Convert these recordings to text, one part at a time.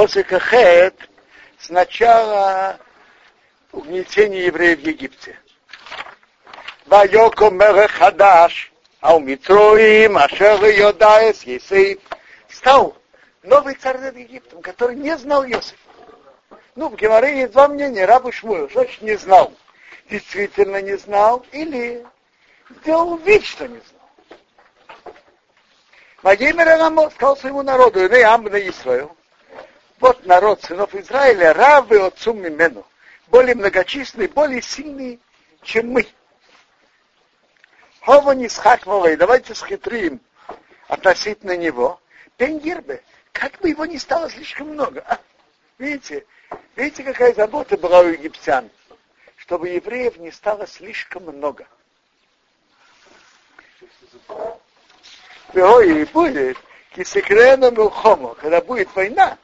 после Кахет сначала угнетение евреев в Египте. Вайоко Хадаш, а у Митроим, Ашер Йодаес, Есейф, стал новый царь над Египтом, который не знал Иосифа. Ну, в Геморе есть два мнения, рабы Шмуэл, что значит не знал? Действительно не знал или сделал вид, что не знал. Аламо сказал своему народу, не Амна Исраил, вот народ сынов Израиля, равы отцу Мимену, более многочисленный, более сильный, чем мы. Хова не схаквала, давайте схитрим относительно него. Пенгирбе, как бы его не стало слишком много. А? Видите, видите, какая забота была у египтян, чтобы евреев не стало слишком много. И будет кисекрену милхому, когда будет война,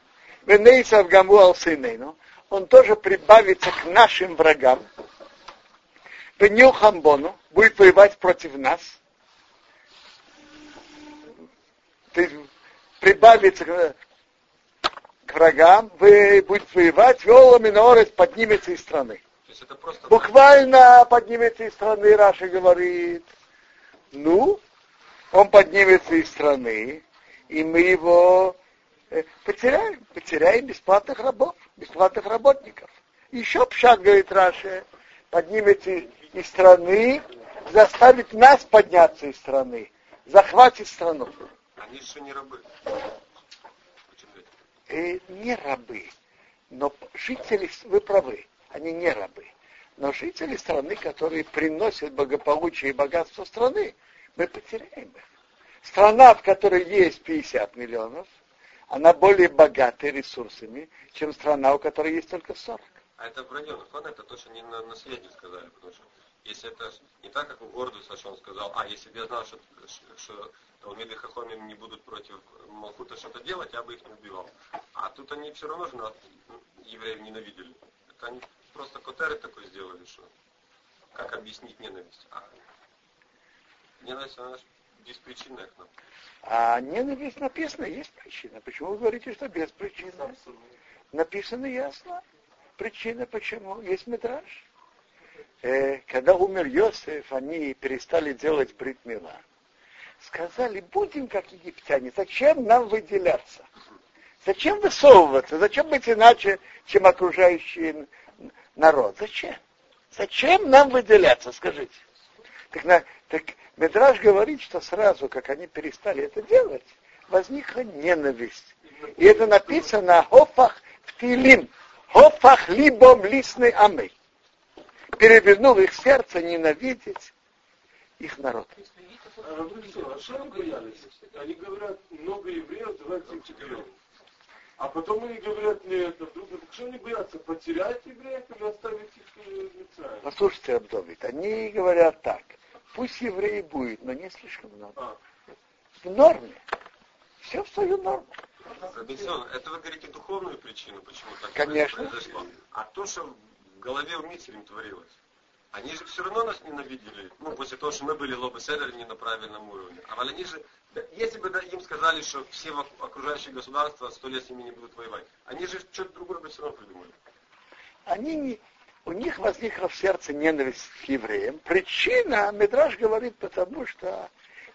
венейсав гаму алсинейну, он тоже прибавится к нашим врагам, Бенил Хамбону будет воевать против нас. То есть прибавится к, к врагам, вы будет воевать, Виола Минорес поднимется из страны. Просто... Буквально поднимется из страны, Раша говорит. Ну, он поднимется из страны, и мы его потеряем, потеряем бесплатных рабов, бесплатных работников. Еще пшат, говорит Раша, поднимется из страны, заставит нас подняться из страны, захватит страну. Они же не рабы. Э, не рабы, но жители, вы правы, они не рабы. Но жители страны, которые приносят благополучие и богатство страны, мы потеряем их. Страна, в которой есть 50 миллионов, она более богата ресурсами, чем страна, у которой есть только 40. А это в районах, ладно, это точно не на наследие сказали, потому что если это не так, как у Гордуса, что он сказал, а если бы я знал, что, что Талмиды Хахомим не будут против Малхута что-то делать, я бы их не убивал. А тут они все равно же евреев ненавидели. Это они просто котеры такой сделали, что как объяснить ненависть. А ненависть, она беспричинная к нам. А ненависть написано, есть причина. Почему вы говорите, что без причины? Написано ясно. Причина почему? Есть метраж. Э, когда умер Йосеф, они перестали делать бритмила. Сказали, будем как египтяне, зачем нам выделяться? Зачем высовываться? Зачем быть иначе, чем окружающий народ? Зачем? Зачем нам выделяться, скажите? Так, на, так Медраж говорит, что сразу, как они перестали это делать, возникла ненависть. И это написано Хофах в Тилим. Хофах либом лисный амей перевернул их сердце ненавидеть их народ. А, они говорят, много евреев, давайте им чемпион. А потом они говорят, нет, вдруг, что они боятся, потерять евреев или оставить их в Мицраиме? Послушайте, Абдовит, они говорят так, пусть евреи будет, но не слишком много. В норме. Все в свою норму. Робинсон, это вы говорите духовную причину, почему так Конечно. произошло. А то, что голове у Митсерим творилось. Они же все равно нас ненавидели, ну, после того, что мы были лобы седер не на правильном уровне. А они же, если бы им сказали, что все окружающие государства сто лет с ними не будут воевать, они же что-то другое бы все равно придумали. Они не, у них возникла в сердце ненависть к евреям. Причина, Медраж говорит, потому что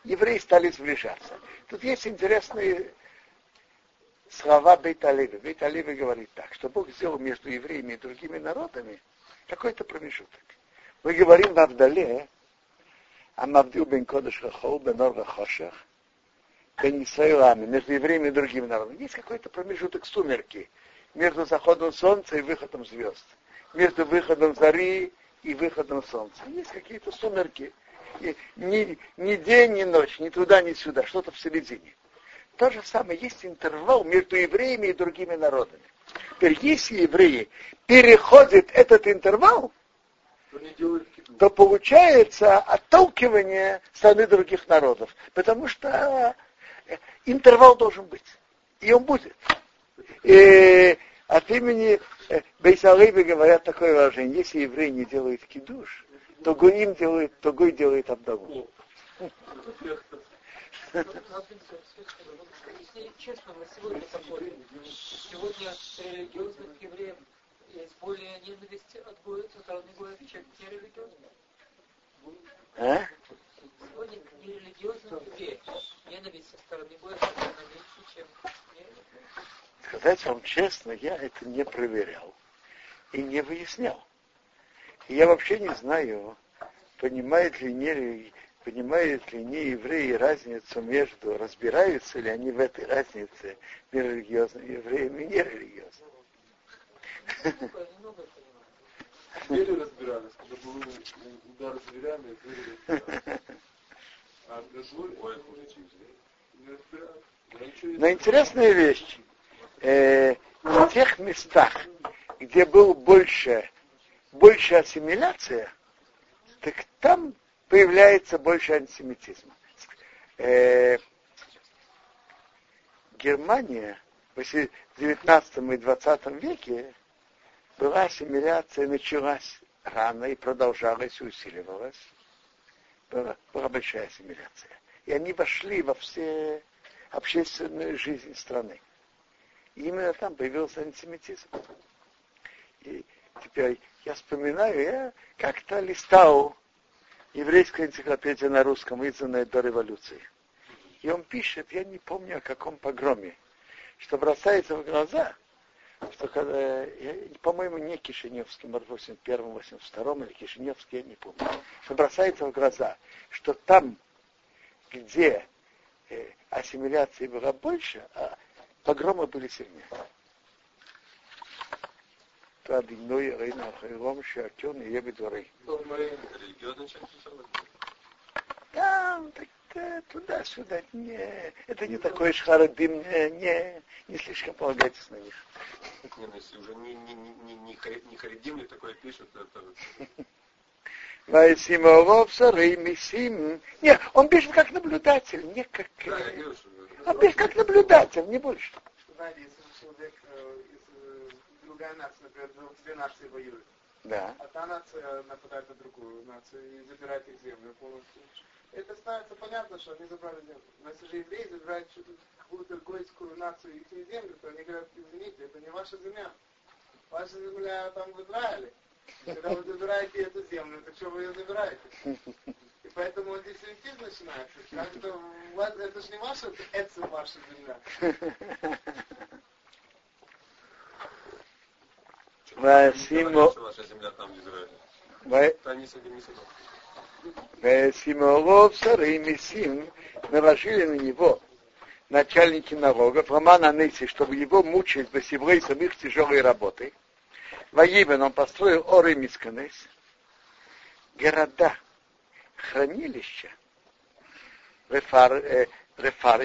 евреи стали сближаться. Тут есть интересные слова Бейт Оливи. Бейт Оливи говорит так, что Бог сделал между евреями и другими народами какой-то промежуток. Мы говорим в Авдале, а бен Кодыш Рахол, бен Ор бен Исраилами, между евреями и другими народами. Есть какой-то промежуток сумерки между заходом солнца и выходом звезд, между выходом зари и выходом солнца. Есть какие-то сумерки. И ни, ни день, ни ночь, ни туда, ни сюда, что-то в середине. То же самое, есть интервал между евреями и другими народами. Теперь, если евреи переходят этот интервал, то получается отталкивание страны других народов. Потому что э, интервал должен быть. И он будет. И от имени Бейсалыби говорят такое выражение. Если еврей не делает кидуш, то Гуим делает, то Гуй делает Абдалу. Если честно, мы сегодня такой, сегодня религиозных евреев есть более ненависти от стороны Гоя, чем нерелигиозных. А? Сегодня к нерелигиозным евреям ненависть со стороны Гоя меньше, чем Сказать вам честно, я это не проверял и не выяснял. И я вообще не знаю, понимают ли не, понимают ли не евреи разницу между, разбираются ли они в этой разнице между религиозными евреями и нерелигиозными. Двери разбирались, когда был удар дверями, двери разбирались. А ой, не разбирались. Но интересная вещь. Э, в тех местах, где был больше, больше ассимиляция, так там появляется больше антисемитизма. Э, Германия в 19 и 20 веке была ассимиляция, началась рано и продолжалась усиливалась. Была, была большая ассимиляция. И они вошли во все общественную жизнь страны. И именно там появился антисемитизм. И теперь я вспоминаю, я как-то листал еврейскую энциклопедию на русском, изданную до революции. И он пишет, я не помню о каком погроме, что бросается в глаза, что когда, по-моему, не Кишиневский, может, в 81 82 или Кишиневский, я не помню, что бросается в глаза, что там, где э, ассимиляции было больше, а погромы были сильнее. Адиной Рейна Хайром Шакен и Еби Дворей. Да, так э, туда-сюда, не, это не такой шхарадым, не, не, не слишком полагайтесь на них. Не, ну если уже не, не, не, не, не харидим ли такое пишут, это... Вайсиморов Сарей Мисим. Не, он пишет как наблюдатель, не как... Да, я говорю, что... Пишет как наблюдатель, не больше. Знаете, если человек из другая нация, например, две нации воюют, Да. а та нация нападает на другую нацию и забирает их землю полностью, это становится понятно, что они забрали землю. Но если же евреи забирают какую-то гойскую нацию их землю, то они говорят, извините, это не ваша земля. Ваша земля там в Израиле. Когда вы забираете эту землю, то что вы ее забираете? И поэтому начинается. Как это, у вас, это же не ваша, это ваша земля. Васимо... Ваша земля там. Симолов, Сары и Мессим наложили на него начальники налогов, Роман Аниси, чтобы его мучить басеврейцам их тяжелой работой. Воибен он построил Оры Мисканес, города, хранилища, Рефар, э,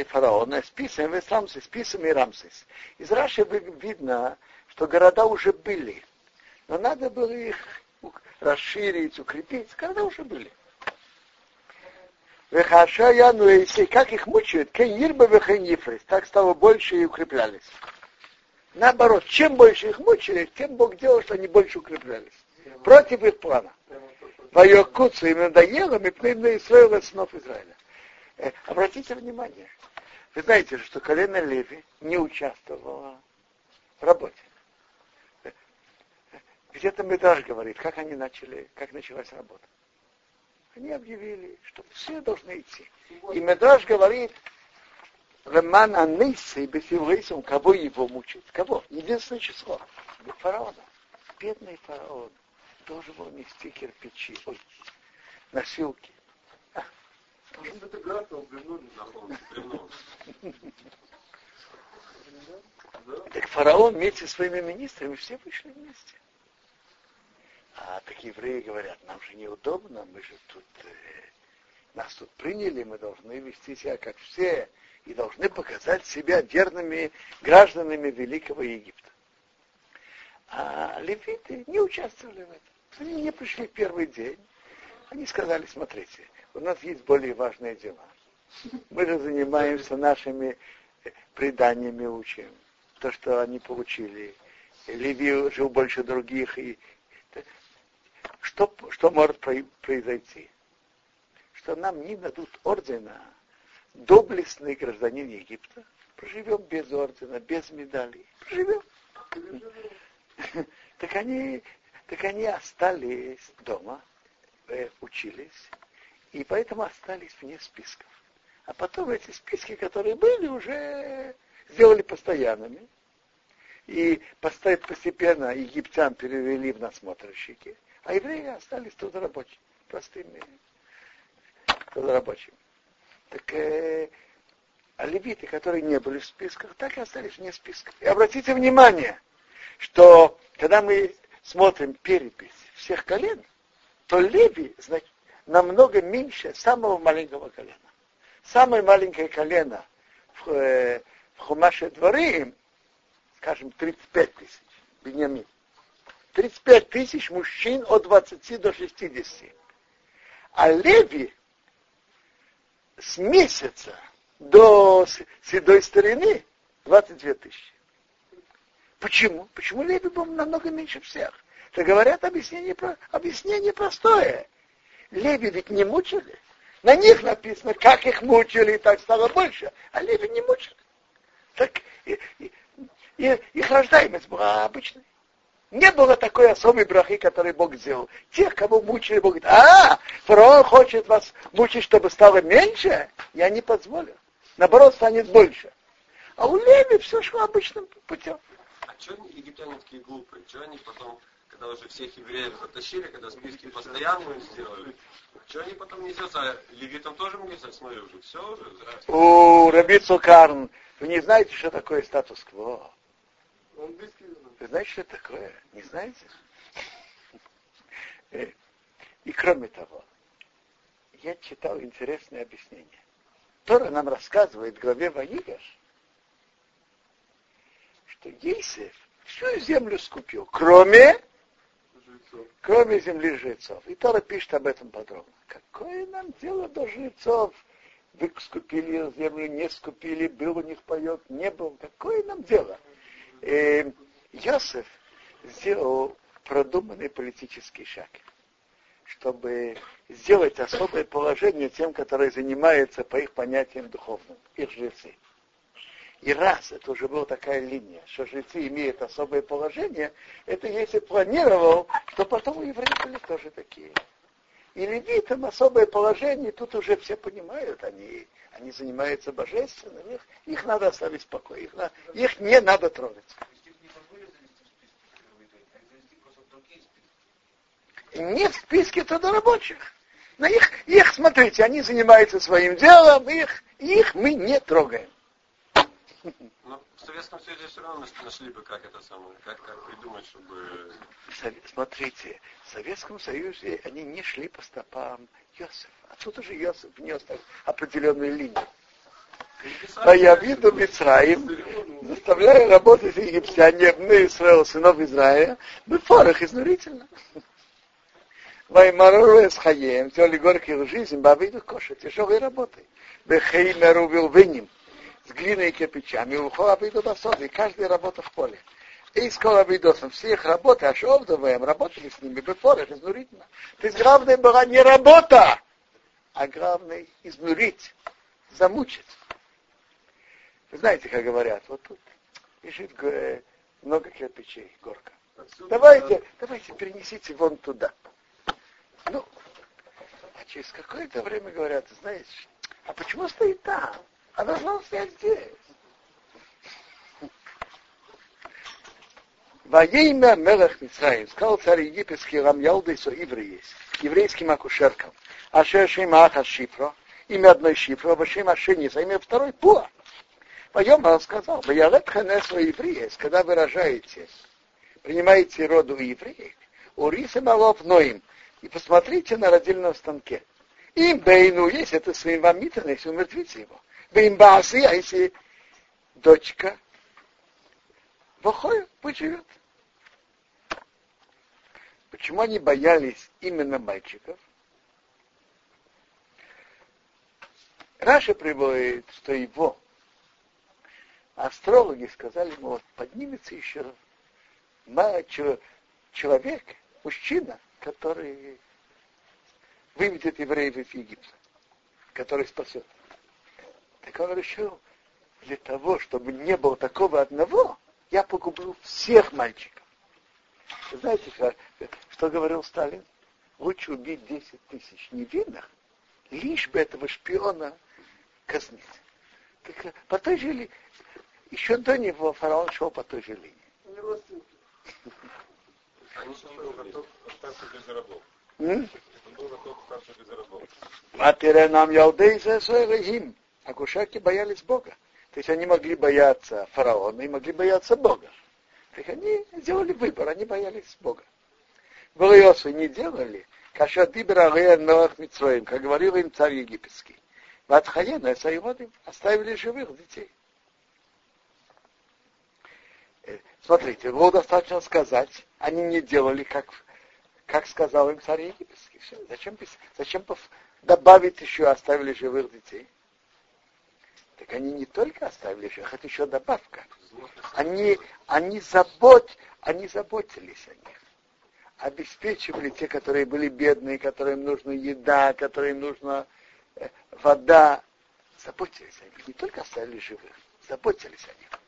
фараона, списом и Рамсес, списом и Рамсес. Из Раши видно, что города уже были, но надо было их расширить, укрепить. Города уже были. Вехаша Яну как их мучают, Кенирба Вехенифрис, так стало больше и укреплялись. Наоборот, чем больше их мучили, тем Бог делал, что они больше укреплялись. Против их плана. Вайокуцу им надоело, мы пневно Исраила снов Израиля. Э, обратите внимание, вы знаете, что колено Леви не участвовало в работе. Э, Где-то Медаж говорит, как они начали, как началась работа. Они объявили, что все должны идти. И Медраж говорит, Роман Анисса и Бефилрейсом, кого его мучить? Кого? Единственное число. Фараона. Бедный фараон должен был нести кирпичи, ой, носилки. А, Может, это На. Так фараон вместе со своими министрами все вышли вместе. А так евреи говорят, нам же неудобно, мы же тут, э, нас тут приняли, мы должны вести себя как все и должны показать себя верными гражданами Великого Египта. А левиты не участвовали в этом. Они не пришли первый день. Они сказали, смотрите, у нас есть более важные дела. Мы же занимаемся нашими э, преданиями, учим. То, что они получили. Леви жил больше других, и что, что может произойти? Что нам не дадут ордена доблестный гражданин Египта. Проживем без ордена, без медалей. Проживем. они, так они остались дома, э, учились, и поэтому остались вне списков. А потом эти списки, которые были, уже сделали постоянными. И постепенно египтян перевели в насмотрщики, а евреи остались тут рабочими, простыми рабочими. Так э, а левиты, которые не были в списках, так и остались вне списков. И обратите внимание, что когда мы смотрим перепись всех колен, то Леви значит, намного меньше самого маленького колена. Самое маленькое колено в, э, в Хумаше дворы, скажем, 35 тысяч, Беньямин. 35 тысяч мужчин от 20 до 60. А Леви с месяца до седой старины 22 тысячи. Почему? Почему Леви был намного меньше всех? Это говорят объяснение, объяснение простое. Леви ведь не мучили. На них написано, как их мучили, и так стало больше. А Леви не мучили. Так и, и, и, их рождаемость была обычной. Не было такой особой брахи, которую Бог сделал. Тех, кого мучили, Бог говорит, а, фараон хочет вас мучить, чтобы стало меньше, я не позволю. Наоборот, станет больше. А у Леви все шло обычным путем. Что египтяне такие глупые? Что они потом, когда уже всех евреев затащили, когда списки постоянные сделали, что они потом не сделали? А левитам тоже могли сказать, смотри, уже все уже. О, Раби Цукарн, вы не знаете, что такое статус-кво? Вы знаете, что это такое? Не знаете? Э, и кроме того, я читал интересное объяснение. Тора нам рассказывает в главе Ваигаш, что Ейсев всю землю скупил, кроме, кроме земли жрецов. И Тора пишет об этом подробно. Какое нам дело до жрецов? Вы скупили землю, не скупили, был у них поет, не был. Какое нам дело? Э, Йосеф сделал продуманный политический шаг чтобы сделать особое положение тем, которые занимаются по их понятиям духовным, их жрецы. И раз это уже была такая линия, что жрецы имеют особое положение, это если планировал, что потом у евреев были тоже такие. И левитам особое положение, тут уже все понимают, они, они занимаются божественным, их, их надо оставить в покое, их, их не надо трогать. не в списке трудорабочих. На их, их, смотрите, они занимаются своим делом, их, их мы не трогаем. Но в Советском Союзе все равно нашли бы, как это самое, как, как придумать, чтобы... Смотрите, в Советском Союзе они не шли по стопам Йосифа. А тут уже Йосиф внес определенную линию. А я виду Мицраим, заставляю работать египтян, не Израил, сынов Израиля, в форах изнурительно. Ваймарору с хаем, сделали горькую жизнь, бабиду коша, тяжелой работой. Бехеймеру вилвиним, с глиной и кирпичами, ухо обиду басод, и каждая работа в поле. И скоро обидосом, все их работы, аж обдуваем, работали с ними, бефорах, изнурительно. То есть главное была не работа, а главное изнурить, замучить. Вы знаете, как говорят, вот тут лежит много кирпичей, горка. Давайте, давайте перенесите вон туда. Ну, а через какое-то время говорят, знаешь, а почему стоит там? А должно стоять здесь. Во имя Мелах Мицраим сказал царь египетский Рамьялдейсу евреис, еврейским акушеркам. А Шешима Аха Шифро, имя одной Шифро, Вашима Шениса, имя второй Пуа. Поем он сказал, Баялет Ханесу евреис, когда выражаете, принимаете роду евреев, Уриса Малов Ноим, и посмотрите на родильном станке. Им бейну, если это своим вамитан, если умертвите его. Бейн баасы, а если дочка, Вахоя, пусть. Почему они боялись именно мальчиков? Раша приводит, что его астрологи сказали ему, вот поднимется еще человек, мужчина, который выведет евреев из Египта, который спасет. Так он решил, для того, чтобы не было такого одного, я погублю всех мальчиков. Знаете, как, что говорил Сталин? Лучше убить 10 тысяч невинных, лишь бы этого шпиона казнить. Так, по той же ли, еще до него фараон шел по той же линии. Они был готов остаться без рабов. М? Он был готов остаться без рабов. А теперь нам ялдейзе им. Акушаки боялись Бога. То есть они могли бояться фараона и могли бояться Бога. Так они сделали выбор, они боялись Бога. Голиосы не делали, каша дибра новых митроим, как говорил им царь египетский. Ватхаена Саиводим оставили живых детей. Э, смотрите, было достаточно сказать, они не делали, как, как сказал им царь египетский. Все. Зачем, зачем добавить еще оставили живых детей? Так они не только оставили живых, это еще добавка. Они, они, забот, они заботились о них. Обеспечивали те, которые были бедные, которым нужна еда, которым нужна э, вода. Заботились о них. Не только оставили живых, заботились о них.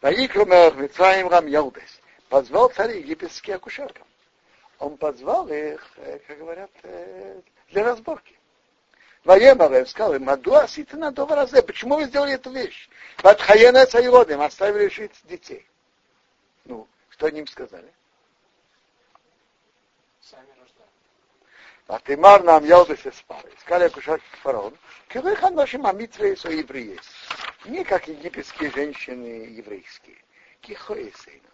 Ваикрумер Митраим Рам Ялдес. Позвал царь египетский акушеркам. Он позвал их, э, как говорят, э, для разборки. Воемарев сказал им, Мадуа ситана доваразе, почему вы сделали эту вещь? Ватхаена цаиродым, оставили жить детей. Ну, что они им сказали? Сами рождали. А ты мар нам ялдыся спали. Сказали акушерки фараон, кирыхан наши мамитве и евреи. Не как египетские женщины еврейские. Кихоесейна.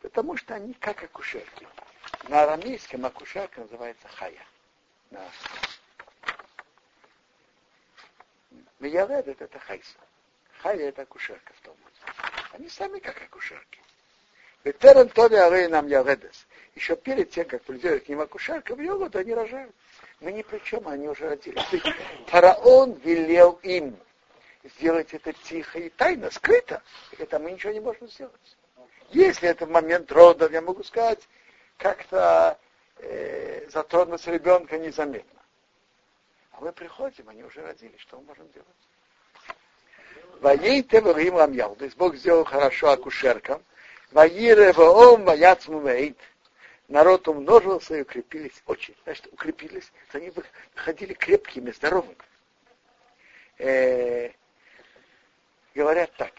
Потому что они как акушерки. На арамейском акушерка называется хая. На Мияведет это хайса. Хая это акушерка в том. Они сами как акушерки. Ветеран Толи Арей нам Яведес. Еще перед тем, как придет к ним акушерка, в Йогоду они рожают. Мы ни при чем, они уже родились. Фараон велел им сделать это тихо и тайно, скрыто. Это мы ничего не можем сделать. Если это момент родов, я могу сказать, как-то э, затронуть ребенка незаметно. А мы приходим, они уже родились, что мы можем делать? Воей Теварим Ламьял, то есть Бог сделал хорошо акушеркам. Воире Ваом Ваяцмумейт. Народ умножился и укрепились очень. Значит, укрепились, то они выходили крепкими, здоровыми. Э, говорят так.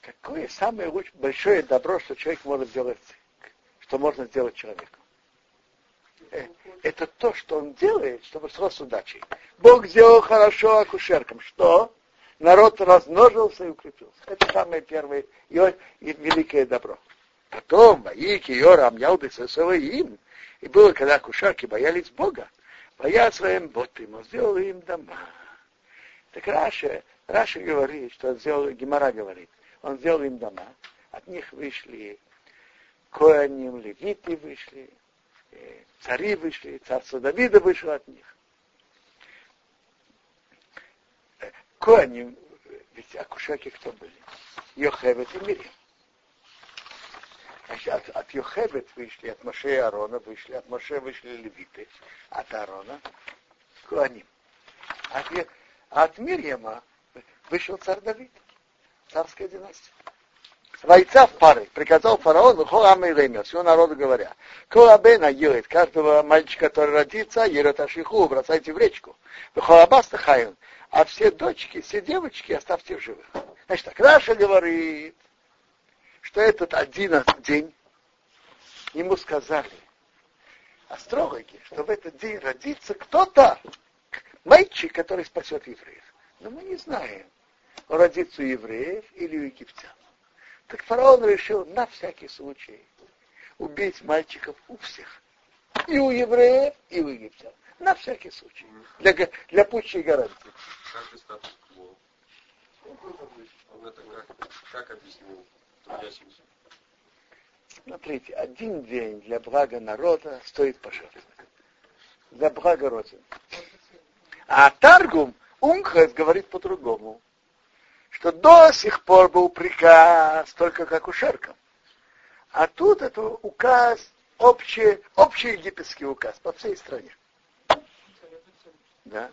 Какое самое большое добро, что человек может сделать, что можно сделать человеку? Э, это то, что он делает, чтобы срос удачей. Бог сделал хорошо акушеркам. Что? Народ размножился и укрепился. Это самое первое и, и великое добро. Потом, Ваики, Йорам, Ялды, им. И было, когда акушерки боялись Бога. Боятся своим ботым, он сделал им дома. Так Раша, Раша говорит, что он сделал, Гимара говорит, он сделал им дома, от них вышли Коаним, левиты вышли, э, цари вышли, царство Давида вышло от них. Э, Коаним, ведь акушерки кто были? Йохевет и Мирим. Значит, от, от Йохевет вышли, от Моше и Аарона вышли, от Моше вышли левиты, от Аарона Коаним. От, от Мирьяма вышел царь Давид царская династия. Войца в пары, приказал фараон, Хохама и Лемер, всего народу говоря. Колабена делает каждого мальчика, который родится, Ереташиху, бросайте в речку. Холабаста Хайон. А все дочки, все девочки оставьте в живых. Значит, так Раша говорит, что этот один день ему сказали астрологи, что в этот день родится кто-то, мальчик, который спасет евреев. Но мы не знаем, родиться у евреев или у египтян. Так фараон решил на всякий случай убить мальчиков у всех. И у евреев, и у египтян. На всякий случай. Для, для пущей гарантии. Как как объяснил? Смотрите, один день для блага народа стоит пожертвовать. Для блага Родины. А Таргум, Унхас говорит по-другому что до сих пор был приказ только как акушеркам. А тут это указ, общий, общий египетский указ по всей стране. Да.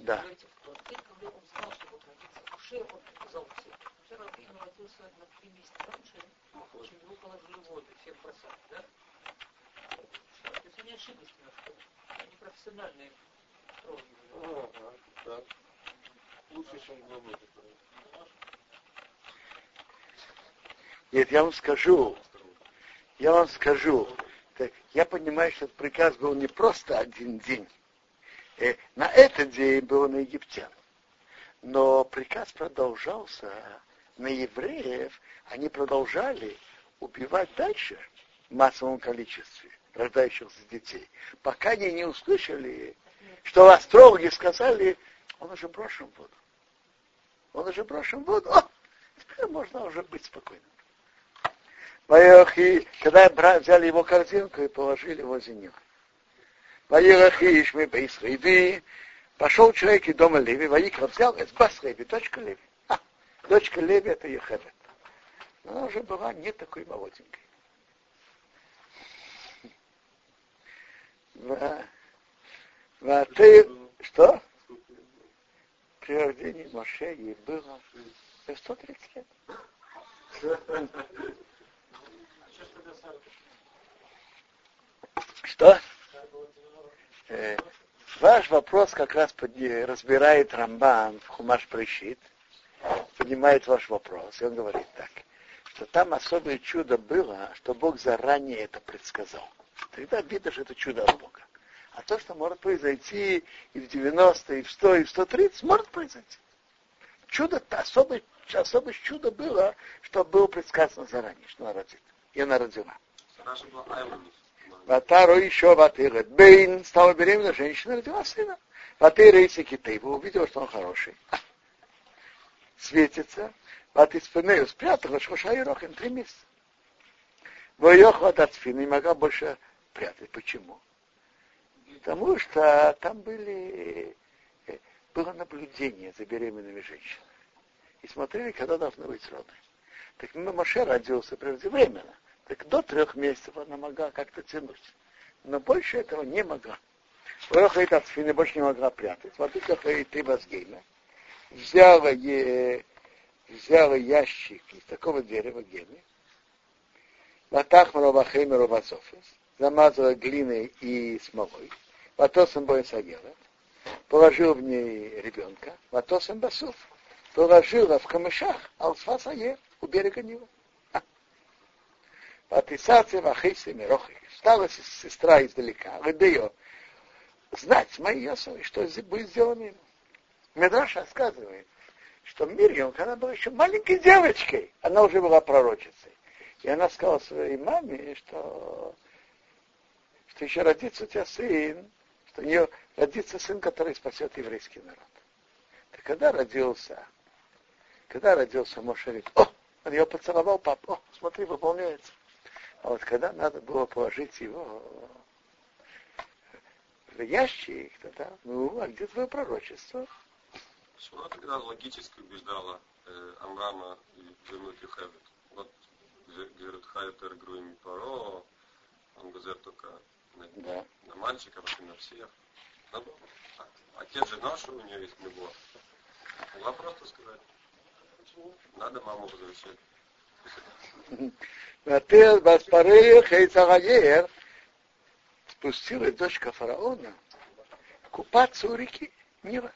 Да? Да. да? Они ошиблись немножко. Они профессиональные были. Ага, так. Лучше, чем главы. Нет, я вам скажу, я вам скажу, так, я понимаю, что этот приказ был не просто один день. Э, на этот день был на египтян. Но приказ продолжался на евреев, они продолжали убивать дальше в массовом количестве рождающихся детей, пока они не услышали, что астрологи сказали, он уже брошен в воду. Он уже брошен в воду. О, теперь можно уже быть спокойным. И когда взяли его корзинку и положили возле него. Ваирахи Ишми Бейсрейди, пошел человек из дома Леви, Ваикра взял из Басрейди, дочка Леви. А, дочка Леви это Ехевет. Но она уже была не такой молоденькой. В, ты, что? При рождении Моше ей было 130 лет. Что? Э, ваш вопрос как раз подни- разбирает Рамбан в Хумаш Пришит, понимает ваш вопрос, и он говорит так, что там особое чудо было, что Бог заранее это предсказал. Тогда видно, что это чудо от Бога. А то, что может произойти и в 90, и в 100, и в 130, может произойти. Чудо, особое, особое чудо было, что было предсказано заранее, что она родит. И она родила. Ватару еще ватырет. Бейн стала беременна, женщина родила сына. Ватыра и Секитейва увидела, что он хороший. Светится. Ват из спины спрятала Шоша и Рохин три месяца. Воехала от спины не могла больше прятать. Почему? Потому что там были, э, было наблюдение за беременными женщинами. И смотрели, когда должны быть роды. Так Маше родился преждевременно. Так до трех месяцев она могла как-то тянуть. Но больше этого не могла. Урохает от спины больше не могла прятать. Вот это ты возгейна. Взяла, е, взяла ящик из такого дерева гены. Ватахмара вахеймеру васофис. Замазала глиной и смолой. Ватосом боем сагера. Положил в ней ребенка. Ватосом басуф. Положила в камышах алсфаса е у берега Нила. Атисация вахиси мирохи. Стала сестра издалека. Рыбеё. Знать мои ясовы, что будет сделано ему. Медраш рассказывает, что Мирьям, она была еще маленькой девочкой, она уже была пророчицей. И она сказала своей маме, что, что еще родится у тебя сын, что у нее родится сын, который спасет еврейский народ. Так когда родился, когда родился Мошерик, о, он ее поцеловал, папа, о, смотри, выполняется. А вот когда надо было положить его в ящик, тогда, ну, а где твое пророчество? Почему она тогда логически убеждала э, Амрама вернуть Юхевет? Вот, говорит, Хайтер Груим Паро, он газет только на, Да. на мальчиков, и на всех. А- отец же что у нее есть любовь. Могла просто сказать, надо маму возвращать. Ватер Баспарея Хейцагаер спустилась дочка фараона купаться у реки Нила.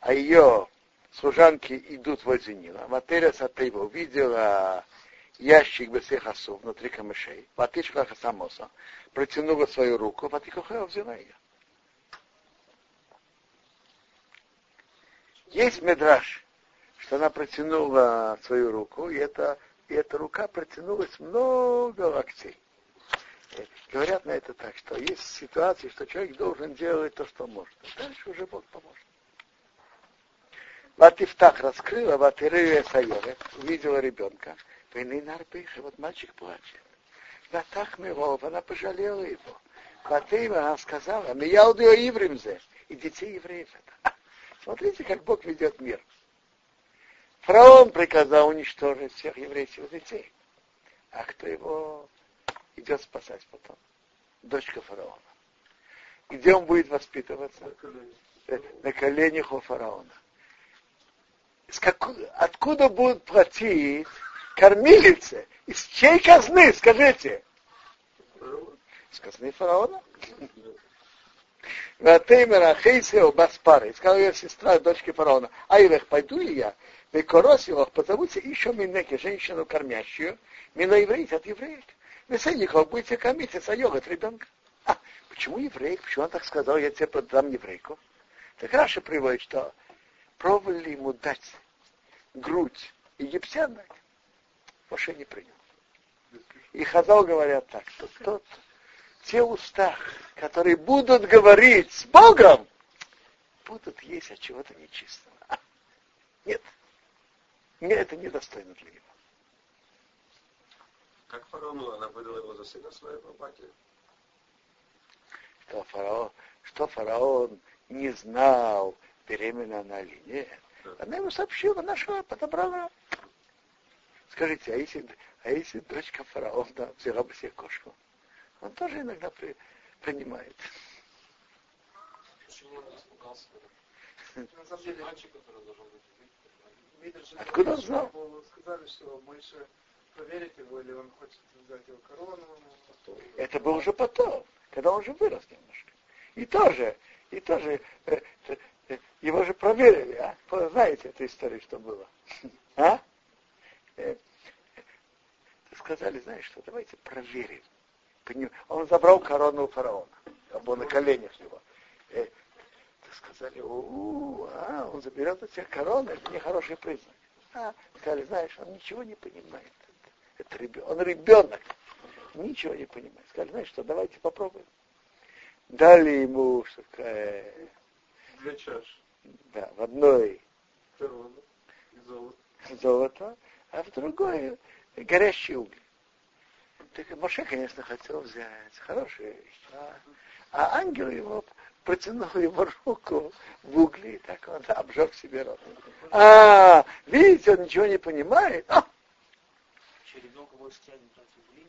А ее служанки идут возле Нила. Материя Сатейва увидела ящик без всех особ внутри камышей. Ватышка Хасамоса протянула свою руку, Ватикохева взяла ее. Есть медраж, что она протянула свою руку, и, это, и эта рука протянулась много локтей. Э, Говорят на это так, что есть ситуации, что человек должен делать то, что может. Дальше уже Бог поможет. Ватифтах раскрыла, Ватирыя Саеве, увидела ребенка. Вейнинар Пиха, вот мальчик плачет. Ватах Миров, она пожалела его. Ватейва, она сказала, Мияудио Ивримзе, и детей евреев это. Смотрите, как Бог ведет мир. Фараон приказал уничтожить всех еврейских детей. А кто его идет спасать потом. Дочка фараона. Где он будет воспитываться? Э, на коленях у фараона. Откуда будут платить кормилицы? Из чьей казны, скажите? Из казны фараона? Ватеймера Хейсео Баспары. Сказала ее сестра, дочки фараона. Айвех, пойду ли я? Векоросилах, позовутся еще Минеки, женщину кормящую, мина евреев от евреев. Весенников будете кормить, это йогот ребенка. А, почему еврей? Почему он так сказал, я тебе продам еврейку? Так Раша приводит, что пробовали ему дать грудь египтянок, Моше не принял. И Хазал говорят так, что тот, те уста, которые будут говорить с Богом, будут есть от чего-то нечистого. А, нет, мне это недостойно для него. Как фараону она выдала его за сына своего матери? Что фараон, что фараон не знал, беременна она или нет. Она ему сообщила, нашла, подобрала. Скажите, а если, а если дочка фараона взяла бы себе кошку? Он тоже иногда при, принимает. Почему он испугался? На самом деле, Мальчик, который должен быть Откуда он знал? Сказали, что больше проверить его, или он хочет взять его корону. Это было уже потом, когда он уже вырос немножко. И тоже, и тоже, э, э, э, его же проверили, а? Знаете эту историю, что было? А? Э, сказали, знаешь что, давайте проверим. Он забрал корону у фараона, он был на коленях его. Э, сказали, у, а, он заберет у тебя корону, это нехороший признак. А, сказали, знаешь, он ничего не понимает. Это ребенок, он ребенок, ничего не понимает. Сказали, знаешь что, давайте попробуем. Дали ему что такое, Две чаши. Да, в одной Корона. И золото. золото, а в другой горящие угли. Так Моше, конечно, хотел взять хорошие вещи. А, а ангел его протянул его руку в угли, и так он обжег себе рот. А, видите, он ничего не понимает. А! ребенка больше тянет угли.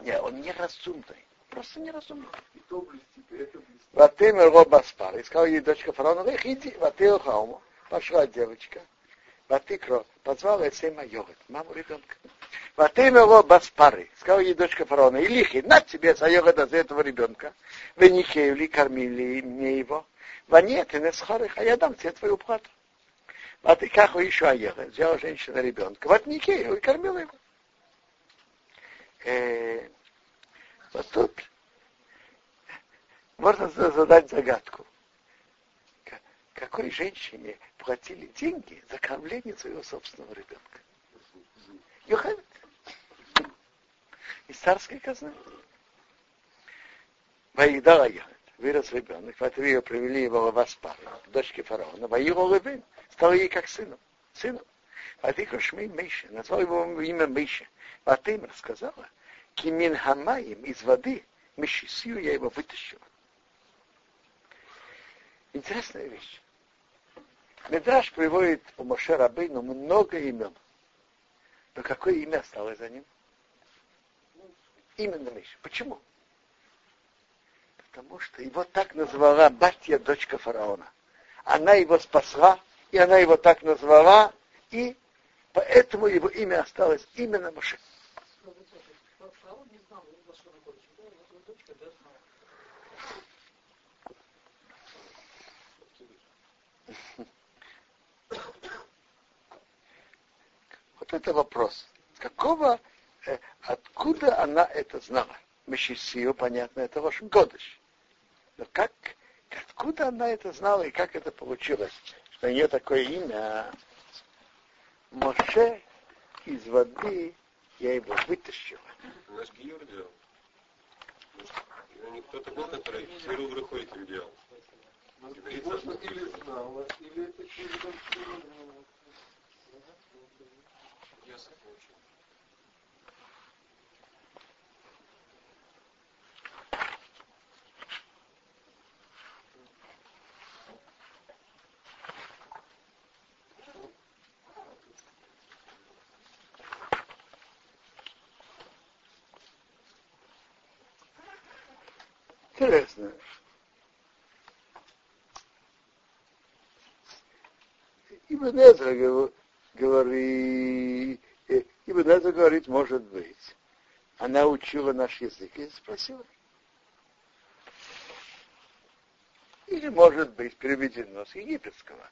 Не, он неразумный. Просто неразумный. Ватымер Робаспар. И сказал ей дочка фараона, иди, ватыл хауму. Пошла девочка. Ватыкро позвала Эсейма Йогат, маму ребенка. Ватымер Робаспары. Сказал ей дочка фараона, Илихи, на тебе за Йогата, за этого ребенка. Вы не хеюли, кормили мне его. Ванет, и не схарых, а я дам тебе твою плату. А ты как еще Аеха, взяла женщина ребенка. Вот Никею и кормила его. Э, вот тут можно задать загадку. Какой женщине платили деньги за кормление своего собственного ребенка? Йоханет. Из царской казны. Воедала Йоханет. Вырос ребенок. Вот ее привели его в Аспар, дочке фараона. Воевал Левин. Стал ей как сыном. Сыном. Ватикр Шмей Мейша. Назвал его имя Мейша. Ватым рассказала, Кимин Хамаим из воды, Мишисию я его вытащила. Интересная вещь. Медраж приводит у Моше Рабейну много имен. Но какое имя осталось за ним? Именно Миша. Почему? Потому что его так назвала Батья, дочка фараона. Она его спасла, и она его так назвала, и поэтому его имя осталось именно Моше. Фараон не знал, во что находится. Да, его дочка, да, знала. Вот это вопрос. Какого, э, откуда она это знала? Мешисию, понятно, это ваш Годыш. Но как, откуда она это знала и как это получилось, что у нее такое имя Моше из воды я его вытащила. Наш Гиюр делал. Ну, Кто-то был, который Хиру в этим делал. Или знала, или это через Йосиф получил. Интересно. Именно это говорит, э, Ибн Эзра говорит, может быть. Она учила наш язык и спросила. Или, может быть, переведено с египетского.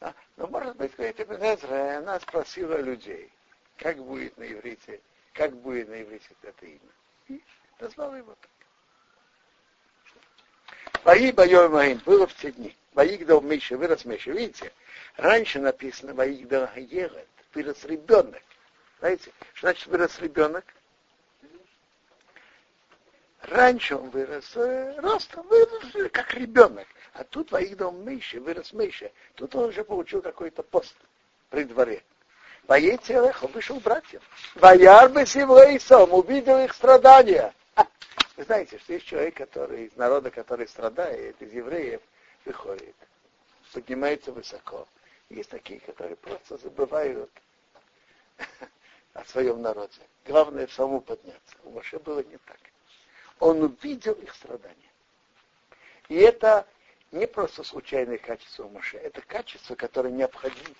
Да? Но, может быть, говорит Ибн Эзра, она спросила людей, как будет на иврите, как будет на иврите это имя. И назвала его так. Ваи Байой Маин было в те дни. Ваигдал Миша, вырос Миша. Видите, раньше написано Ваигдал Егет, вырос ребенок. Знаете, что значит вырос ребенок? Раньше он вырос э, ростом, вырос как ребенок. А тут Ваигдал Миша, вырос Миша. Тут он уже получил какой-то пост при дворе. Воейте Элеха, вышел братьев. Ваяр бы Сивлейсом, увидел их страдания. Вы знаете, что есть человек, который из народа, который страдает, из евреев, выходит, поднимается высоко. Есть такие, которые просто забывают о своем народе. Главное самому подняться. У Моше было не так. Он увидел их страдания. И это не просто случайное качество у Моше, это качество, которое необходимо,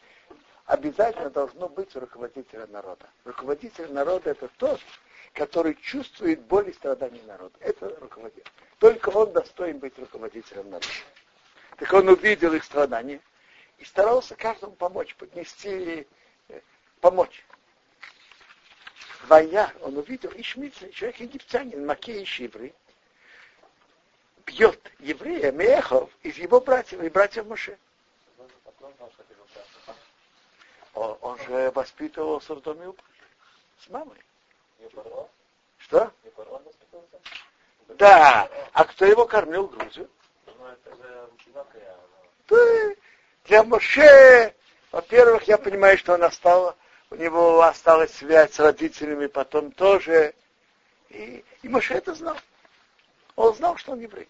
обязательно должно быть у руководителя народа. Руководитель народа это тот, который чувствует боль и страдания народа. Это руководитель. Только он достоин быть руководителем народа. Так он увидел их страдания и старался каждому помочь, поднести, э, помочь. Вая, он увидел Ишмица, человек египтянин, Макей Шивры, бьет еврея Мехов из его братьев и братьев Моше. Он, он же воспитывался в доме с мамой. Что? Да. А кто его кормил Грузию? Для Моше, во-первых, я понимаю, что он остал, у него осталась связь с родителями, потом тоже. И, и Моше это знал. Он знал, что он еврей.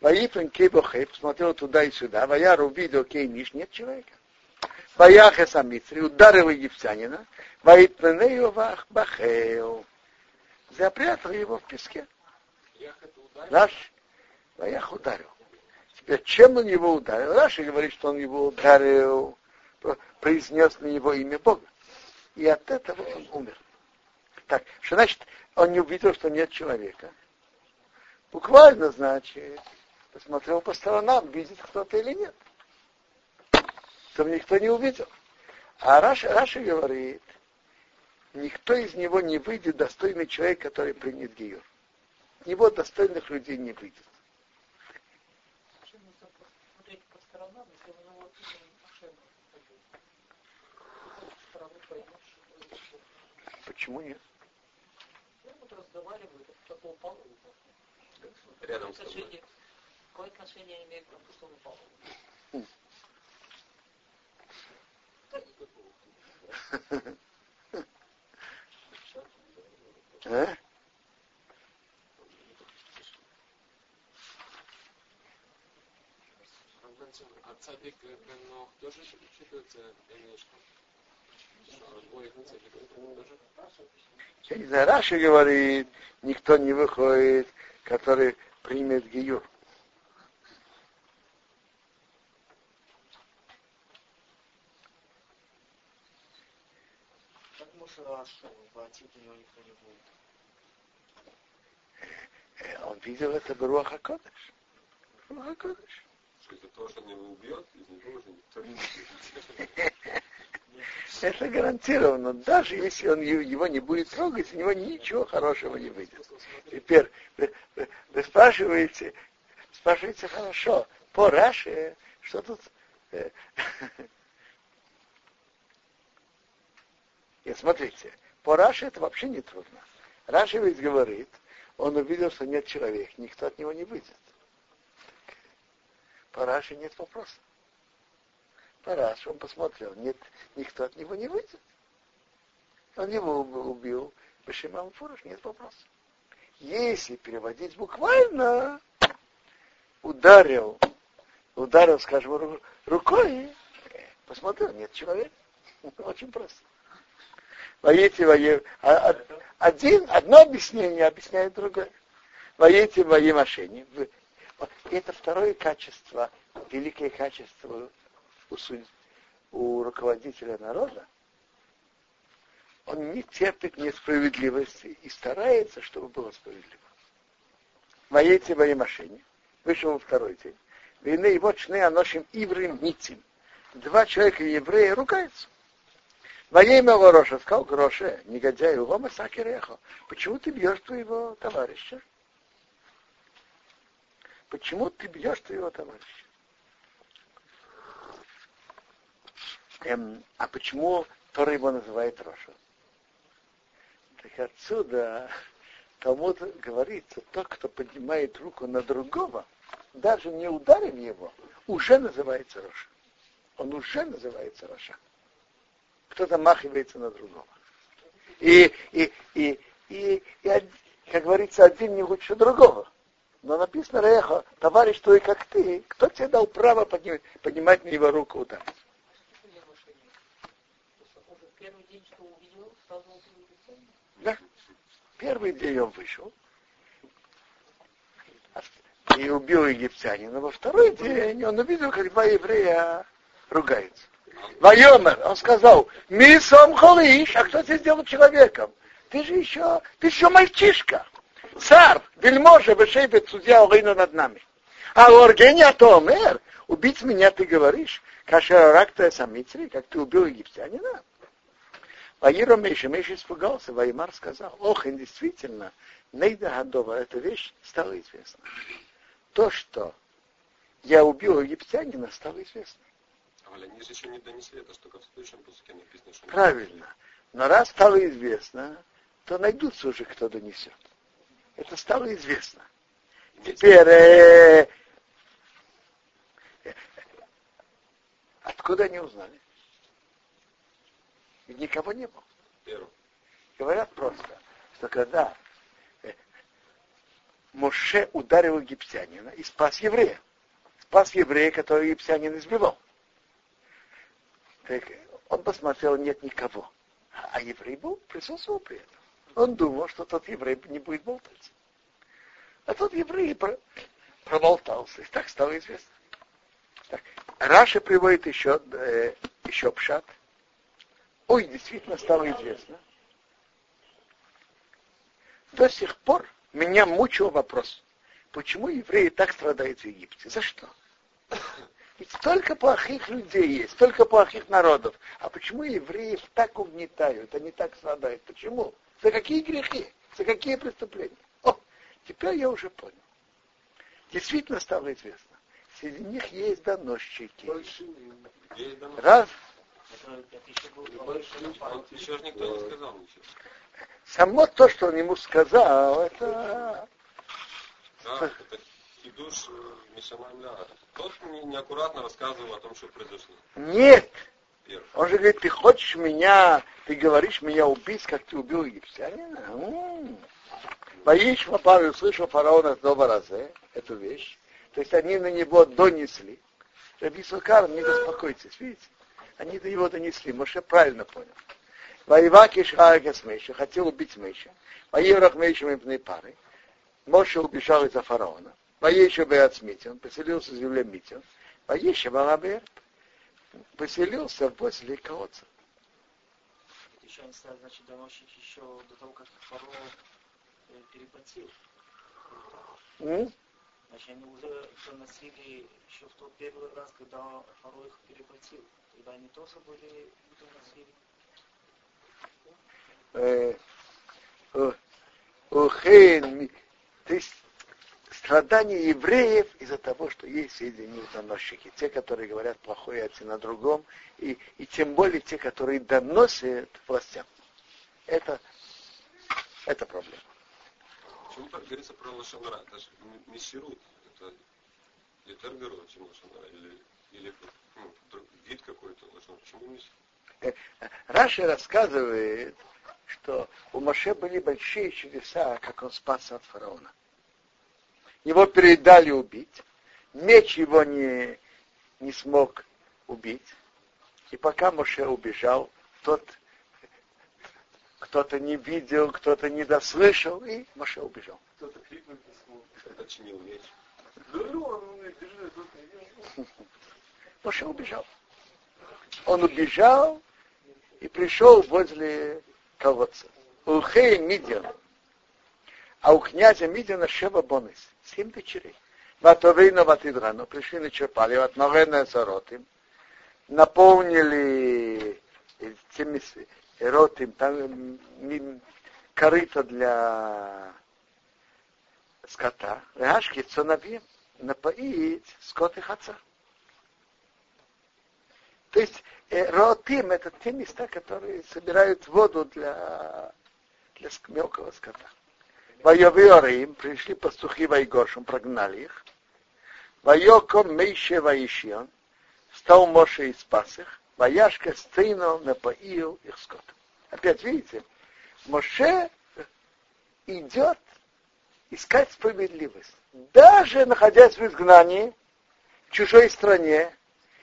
Ваифрен Кейбохей посмотрел туда и сюда. Ваяр увидел Кейниш, нет человека. Ваяхе Самитри ударил египтянина, Ваитненею Бахею. Запрятал его в песке. Раш, Ваях ударил. Теперь чем он его ударил? Раши говорит, что он его ударил, произнес на него имя Бога. И от этого он умер. Так, что значит, он не увидел, что нет человека. Буквально, значит, посмотрел по сторонам, видит кто-то или нет чтобы никто не увидел. А Раши, Раши говорит, никто из него не выйдет достойный человек, который принят Гиюр. Него достойных людей не выйдет. Почему нет? Рядом с тобой. Какое отношение имеет к тому, что он упал? А? А цадик Бенох тоже считается Энешком? Я не знаю, Раши говорит, никто не выходит, который примет Гиюр. Рашу, платить у него никто не будет. Он видел это в Руаха Кодыш. Руаха Кодыш. Из-за того, что он убьет, из него уже никто не будет. Это гарантированно. Даже если он его не будет трогать, у него ничего хорошего не выйдет. Теперь вы, вы, вы спрашиваете, спрашиваете хорошо, по Раше, что тут И смотрите, по Раше это вообще не трудно. Раши ведь говорит, он увидел, что нет человека, никто от него не выйдет. По Раше нет вопроса. По Раше он посмотрел, нет, никто от него не выйдет. Он его убил, Башимам Фураж, нет вопроса. Если переводить буквально, ударил, ударил, скажем, рукой, посмотрел, нет человека. Очень просто. Воите, вое, а, а, один, одно объяснение объясняет другое. Воете мои мошенники. Это второе качество, великое качество у, у руководителя народа. Он не терпит несправедливости и старается, чтобы было справедливо. Воете мои мошенники. Вышел второй день. Вины его чны аношим иврим ницим. Два человека еврея ругаются. Во имя Вороша сказал Гроше, негодяй, его Масакирехо, почему ты бьешь твоего товарища? Почему ты бьешь твоего товарища? Эм, а почему Тора его называет Роша? Так отсюда Талмуд говорится, тот, кто поднимает руку на другого, даже не ударив его, уже называется Роша. Он уже называется Роша кто замахивается на другого. И, и, и, и, и, как говорится, один не лучше другого. Но написано Рехо, товарищ твой, как ты, кто тебе дал право поднимать, поднимать на его руку ударить? Да. Первый день он вышел и убил египтянина. Во второй день он увидел, как два еврея ругаются. Вайомер, он сказал, мисом холиш, а кто тебя сделал человеком? Ты же еще, ты еще мальчишка. Царь, вельможа, вышейбет судья Олейна над нами. А Оргения то мэр, убить меня ты говоришь, кашер ракта самитри, как ты убил египтянина. Ваиро Мейша, Мейша испугался, Ваймар сказал, ох, и действительно, Нейда Гадова, эта вещь стала известна. То, что я убил египтянина, стало известно. Але они же еще не донесли, это что в следующем пуске написано, что... Правильно. Но раз стало известно, то найдутся уже, кто донесет. Это стало известно. Теперь, э, откуда они узнали? Ведь никого не было. Говорят просто, что когда э, Моше ударил египтянина и спас еврея, спас еврея, который египтянин избивал. Так он посмотрел, нет никого. А еврей был, присутствовал при этом. Он думал, что тот еврей не будет болтать. А тот еврей про, проболтался, и так стало известно. Так. Раша приводит еще, э, еще пшат. Ой, действительно стало известно. До сих пор меня мучил вопрос, почему евреи так страдают в Египте? За что? Ведь столько плохих людей есть, столько плохих народов. А почему евреев так угнетают, они так страдают? Почему? За какие грехи? За какие преступления? О, теперь я уже понял. Действительно стало известно. Среди них есть доносчики. Раз. Еще же никто не сказал ничего. Само то, что он ему сказал, это... Да, это хидуш Мишамамля. Тот неаккуратно рассказывал о том, что произошло. Нет. Он же говорит, ты хочешь меня, ты говоришь меня убить, как ты убил египтянина? Боишь, Павел услышал фараона снова разы, эту вещь. То есть они на него донесли. Раби Сукар, не беспокойтесь, видите? Они до него донесли. Моше правильно понял. Воевак Ишхагас Меша, хотел убить Меша. Воеврах Меша Мипны пары. Моше убежал из-за фараона. Воеща Беац Митин, поселился в земле Митин. Воеща Балабер, поселился возле колодца. Еще они стали, значит, доносить еще до того, как фараон переплатил. Mm? Значит, они уже доносили еще в тот первый раз, когда фараон их переплатил. Тогда они тоже были доносили. Ухен, то есть страдания евреев из-за того, что есть среди них доносчики. Те, которые говорят плохое о на другом, и, и тем более те, которые доносят властям. Это, это проблема. Почему так говорится про лошонара? Это же мессирут. Это литерберу, чем лошонара? Или, или ну, вид какой-то лошонара? Почему мессирут? Э, Раши рассказывает, что у Моше были большие чудеса, как он спасся от фараона его передали убить, меч его не, не смог убить, и пока Моше убежал, тот кто-то не видел, кто-то не дослышал, и Моше убежал. Кто-то крикнул письмо. Починил меч. Видел. Моше убежал. Он убежал и пришел возле колодца. У Хея Мидиан. А у князя Мидиана Шева Бонес. Семь дочерей. Ватовейна Ватидрану. Пришли начерпали. Вот Новена Заротим. Наполнили теми ротим, там корыто для скота. Рашки цонавим. Напоить скот и хаца. То есть ротим это те места, которые собирают воду для, для мелкого скота. Воевиорим пришли пастухи Вайгошем, прогнали их. Вайоком Мейше Ваишьон, стал Моше и спас их. Ваяшка сцену напоил их скот. Опять видите, Моше идет искать справедливость. Даже находясь в изгнании, в чужой стране,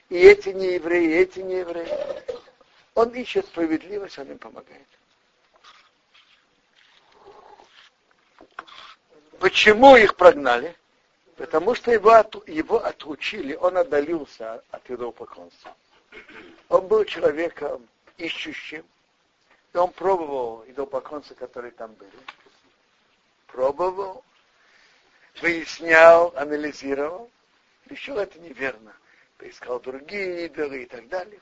и эти не евреи, и эти не евреи. Он ищет справедливость, он им помогает. Почему их прогнали? Потому что его, от, его отручили, он отдалился от идолопоклонства. Он был человеком ищущим, и он пробовал идолопоклонства, которые там были. Пробовал, выяснял, анализировал, решил это неверно поискал другие идолы и так далее.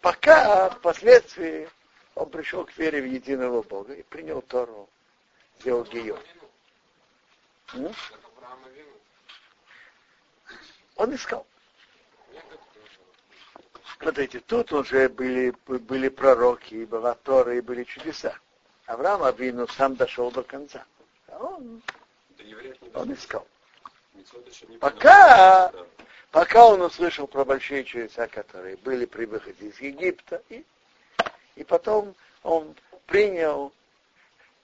Пока впоследствии он пришел к вере в единого Бога и принял Тору, сделал Гион. Он искал. Смотрите, тут уже были, были пророки, и была Тора, и были чудеса. Авраам Авину сам дошел до конца. А он, он искал. Пока Пока он услышал про большие чудеса, которые были при выходе из Египта, и, и потом он принял,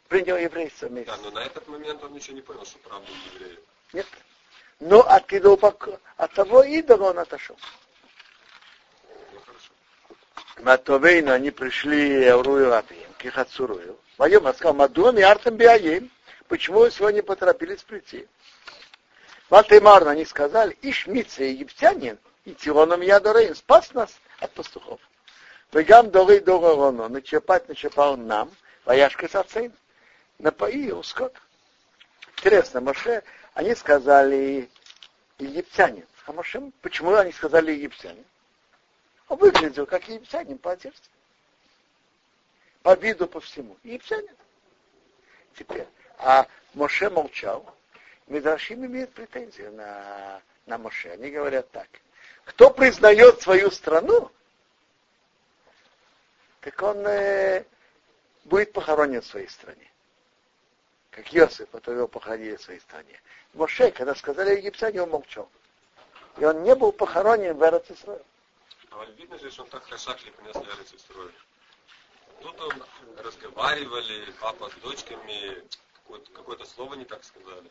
принял еврейство вместе. Да, но на этот момент он еще не понял, что правда евреи. Нет. Но от, идола, от того идола он отошел. Ну, хорошо. Матовейну они пришли Рую Рабием, к их отцу Рую. Моем сказал, Мадуам и Артем Биаим. Почему вы сегодня поторопились прийти? Ватаймарно они сказали, Ишмица египтянин, и Тилоном Ядорейн спас нас от пастухов. Вегам доры дороно, начерпать начерпал нам, вояшка сацин, напоил скот. Интересно, Моше, они сказали египтянин. А Моше, почему они сказали египтянин? Он выглядел как египтянин по одежде. По виду, по всему. Египтянин. Теперь. А Моше молчал. Медрашим имеет претензию на, на Моше. Они говорят так. Кто признает свою страну, так он э, будет похоронен в своей стране. Как Йосиф, его похоронили в своей стране. Моше, когда сказали египтяне, он молчал. И он не был похоронен в Эрцисрое. А видно же, что он так хорошо понес на Эрцисрое. Тут он разговаривали, папа с дочками, какое-то, какое слово не так сказали.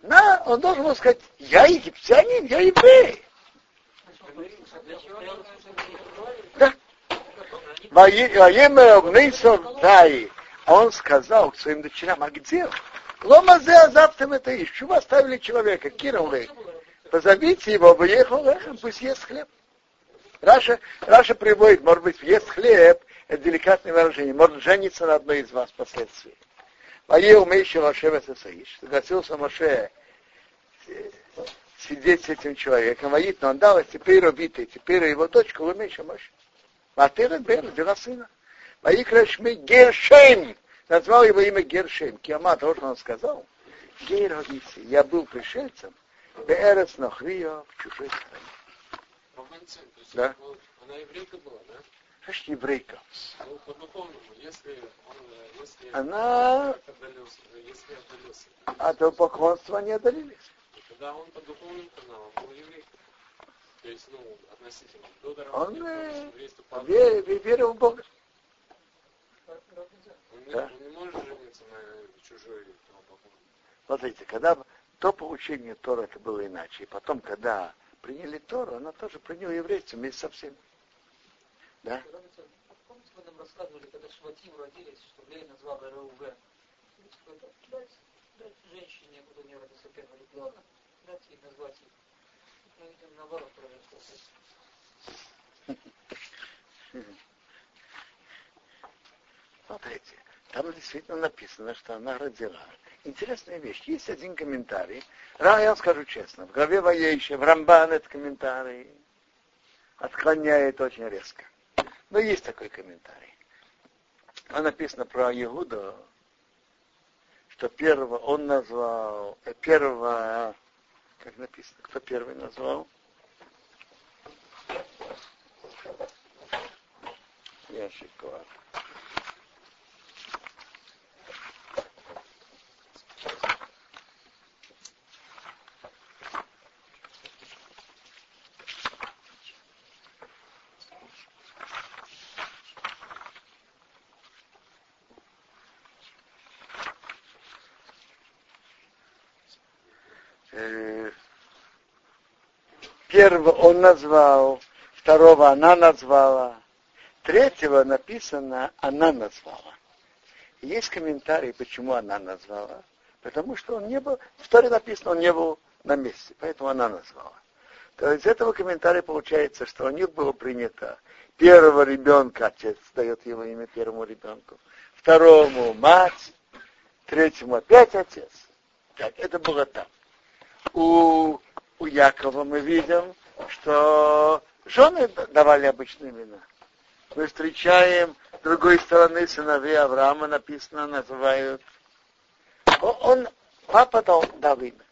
На, он должен был сказать, я египтянин, я еврей. Да. А он сказал к своим дочерям, а где? Ломазе азаптам это ищ. Почему оставили человека? Кирилл Позовите его, выехал лехом, пусть ест хлеб. Раша, Раша приводит, может быть, ест хлеб, это деликатное выражение, может жениться на одной из вас впоследствии. Воел Мейши Моше Саиш. Согласился Моше сидеть с этим человеком. Воит, но он дал, теперь убитый, теперь его дочка Лумейша Моше. Матера Бер, родила сына. Ваикра Шми Гершем. Назвал его имя Гершем. Киама, то, что он сказал. Гей родился. Я был пришельцем. Беэрес Нохрио в чужой стране. Да. Она еврейка была, да? Значит, еврейка. Ну, если он, если Она отдалился, если отдалился, от поклонства не отдалились. тогда он по духовным каналам был еврей. То есть, ну, относительно до Он дарования, э, верил в Бога. Он, да. он не может жениться на чужой. Смотрите, когда то получение Тора это было иначе, и потом, когда приняли Тору, она тоже приняла еврейство вместе со всеми. Да? Помните, вы нам рассказывали, когда Шватим родились, что Лей назвал Реувен. Дать, дать женщине, у нее родился первый ребенок, дать ей назвать их. Мы видим наоборот произошло. Смотрите, там действительно написано, что она родила. Интересная вещь. Есть один комментарий. Я вам скажу честно. В главе Ваейше, в Рамбан этот комментарий отклоняет очень резко. Но есть такой комментарий. Там написано про Иуда, что первого он назвал, э, первого, как написано, кто первый назвал? Яшикова. Первого он назвал, второго она назвала, третьего написано она назвала. есть комментарий, почему она назвала. Потому что он не был, в Торе написано, он не был на месте, поэтому она назвала. То из этого комментария получается, что у них было принято первого ребенка, отец дает его имя первому ребенку, второму мать, третьему опять отец. Так, это было там. У у Якова мы видим, что жены давали обычные имена. Мы встречаем с другой стороны сыновей Авраама, написано, называют. Он, папа дал, дал имя.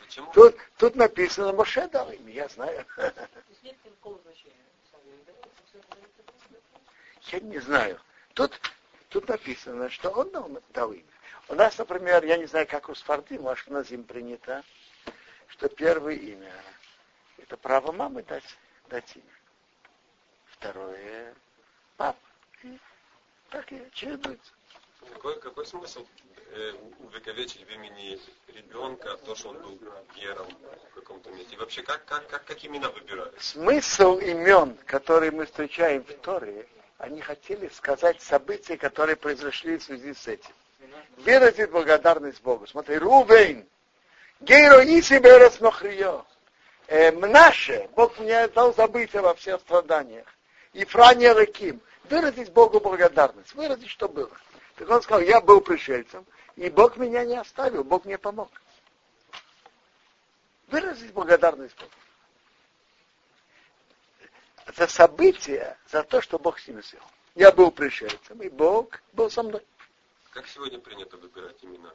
Почему? Тут, тут написано, Моше дал имя, я знаю. Я не знаю. Тут, тут написано, что он дал, дал имя. У нас, например, я не знаю, как у Спарты, может, на зим принято, что первое имя – это право мамы дать, дать имя. Второе – папа. И так и чередуется. Какой, какой смысл э, увековечить в имени ребенка то, что он был гером в каком-то месте? И вообще, как, как, как, как имена выбирали? Смысл имен, которые мы встречаем в Торе, они хотели сказать события, которые произошли в связи с этим. Выразить благодарность Богу. Смотри, Рувейн, Гейро Иси Берес Нохрио. Мнаше, Бог мне дал забыть во всех страданиях. И Франия Реким. Выразить Богу благодарность. Выразить, что было. Так он сказал, я был пришельцем, и Бог меня не оставил, Бог мне помог. Выразить благодарность Богу. За событие, за то, что Бог с ним сделал. Я был пришельцем, и Бог был со мной. Как сегодня принято выбирать имена?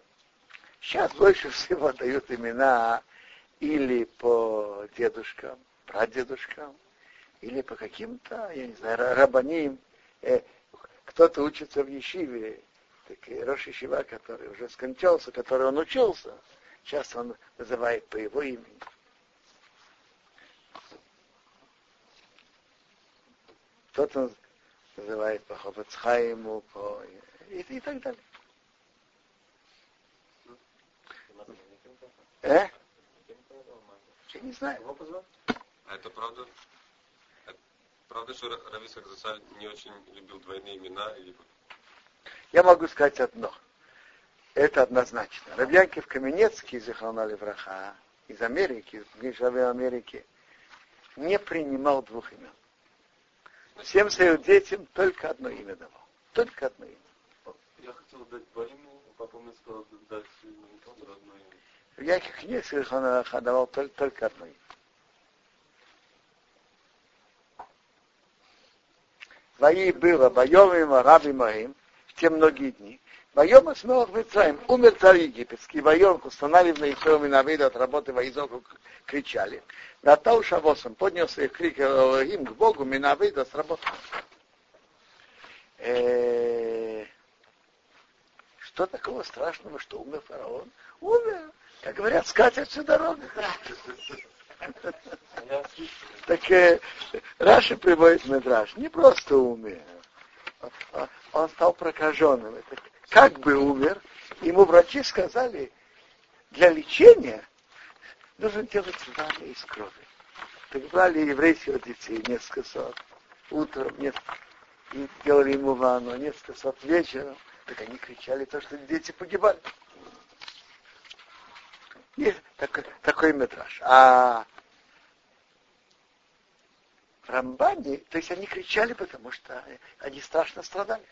Сейчас больше всего дают имена или по дедушкам, прадедушкам, или по каким-то, я не знаю, рабаним. Э, кто-то учится в Ешиве, так Рош Ешива, который уже скончался, который он учился, сейчас он называет по его имени. Кто-то называет по Ховецхайму, по... И, и так далее. Э? Я не знаю. А это правда? Это правда, что Рависак Засаль не очень любил двойные имена? Или... Я могу сказать одно. Это однозначно. Рабьянкив Каменецкий из Враха из Америки, из Америки, не принимал двух имен. Всем своим детям только одно имя давал. Только одно имя. Я хотел дать два имени, папа мне сказал дать одно имя. В Яких книгах он давал только, только одно имя. Вои было, Байомим, Раби Маим, в те многие дни. Байом Смелах Митраем, умер царь египетский, Байом, устанавливая на Исраиле на виду от работы Ваизоку, кричали. Натал Шавосом поднялся их крик им к Богу, Минавида сработал. Что такого страшного, что умер фараон? Умер. Как говорят, скатерть всю дорогу. Так э, Раши приводит Медраж. Не просто умер. Он стал прокаженным. Это как бы умер. Ему врачи сказали, для лечения нужно делать ванны из крови. Так брали еврейских детей несколько сот. Утром несколько. и делали ему ванну, несколько часов вечером, так они кричали то, что дети погибали. Есть такой, такой метраж. А Рамбане, то есть они кричали, потому что они страшно страдали.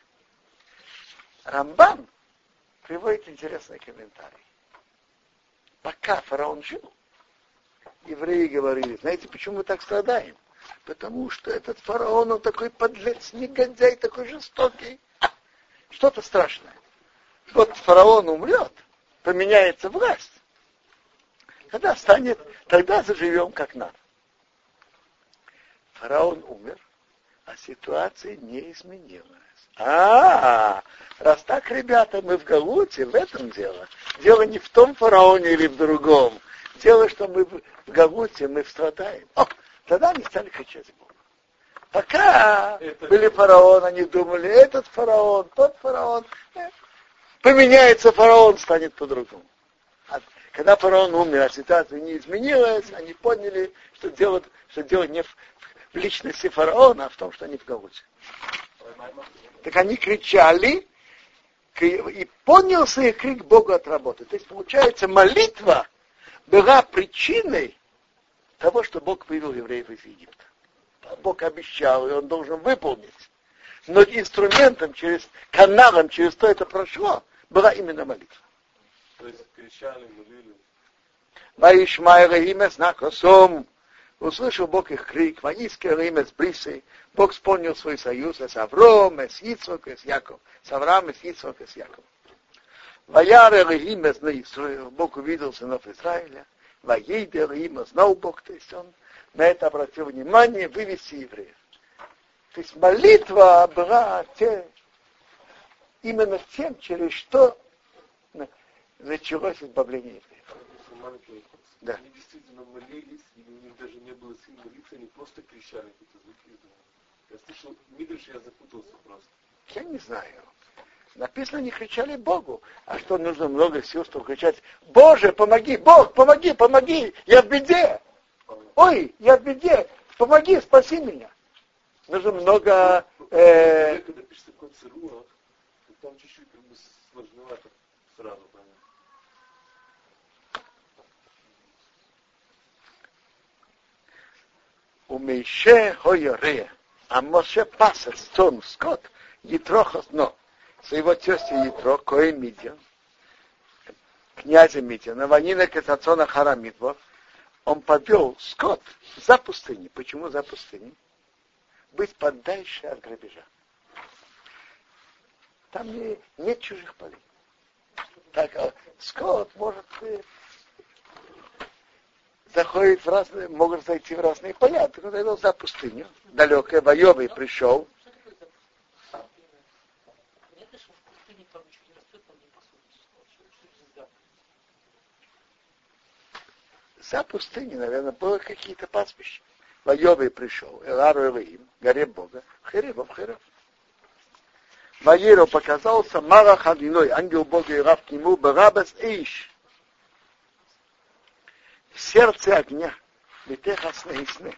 Рамбан приводит интересный комментарий. Пока фараон жил, евреи говорили, знаете, почему мы так страдаем? Потому что этот фараон, он такой подлец, негодяй, такой жестокий. Что-то страшное. Вот фараон умрет, поменяется власть. Тогда станет, тогда заживем как надо. Фараон умер, а ситуация не изменилась. А, раз так, ребята, мы в Галуте, в этом дело. Дело не в том фараоне или в другом. Дело, что мы в Галуте, мы страдаем. О, тогда они стали кричать Богу. Пока это... были фараоны, они думали, этот фараон, тот фараон. Поменяется фараон, станет по-другому. Когда фараон умер, а ситуация не изменилась, они поняли, что дело, что дело не в, в личности фараона, а в том, что они в Галуте. Так они кричали, и поднялся их крик Богу от работы. То есть, получается, молитва была причиной того, что Бог вывел евреев из Египта. Бог обещал, и он должен выполнить. Но инструментом, через каналом, через то это прошло, была именно молитва. То есть кричали, молили. Ваишмай Рахимес Накосом. Услышал Бог их крик, Ваниски Рахимес Брисей. Бог вспомнил свой союз с Авром, с Ицвок, с Яков. С Авраам, с Ицвок, с Яков. Ваяр Рахимес на Исраил. Бог увидел сынов Израиля. Ваейде Рахимес знал Бог, то есть он на это обратил внимание, вывести евреев. То есть молитва была те, именно тем, через что началось избавление евреев. Да. Они действительно молились, и у них даже не было сил молиться, они просто кричали какие-то звуки Я слышал, Мидриш, я запутался просто. Я не знаю. Написано, они кричали Богу. А что нужно много сил, чтобы кричать, Боже, помоги, Бог, помоги, помоги, я в беде. Ой, я в беде, помоги, спаси меня. Нужно много... Э... Когда пишется там чуть-чуть сложновато сразу понять. У Мейше Хойоре, а Моше пасец цон скот, Етрохос, но своего тестя Етро, Коэн Мидьян, князя Мидьяна, Ванина Катацона Харамидвов, он повел скот за пустыню. Почему за пустыню? Быть подальше от грабежа. Там не, нет чужих полей. Так, а скот может заходит в разные, могут зайти в разные поля. Так он зайдет за пустыню, далекое, воевый пришел. За пустыней, наверное, было какие-то пастбища. Воевый пришел, Элару Элоим, горе Бога, Херебов, Херев. Ваиру показался Марах Адиной, ангел Бога и к нему, Барабас Эйш, сердце огня. Бетеха сны и сны.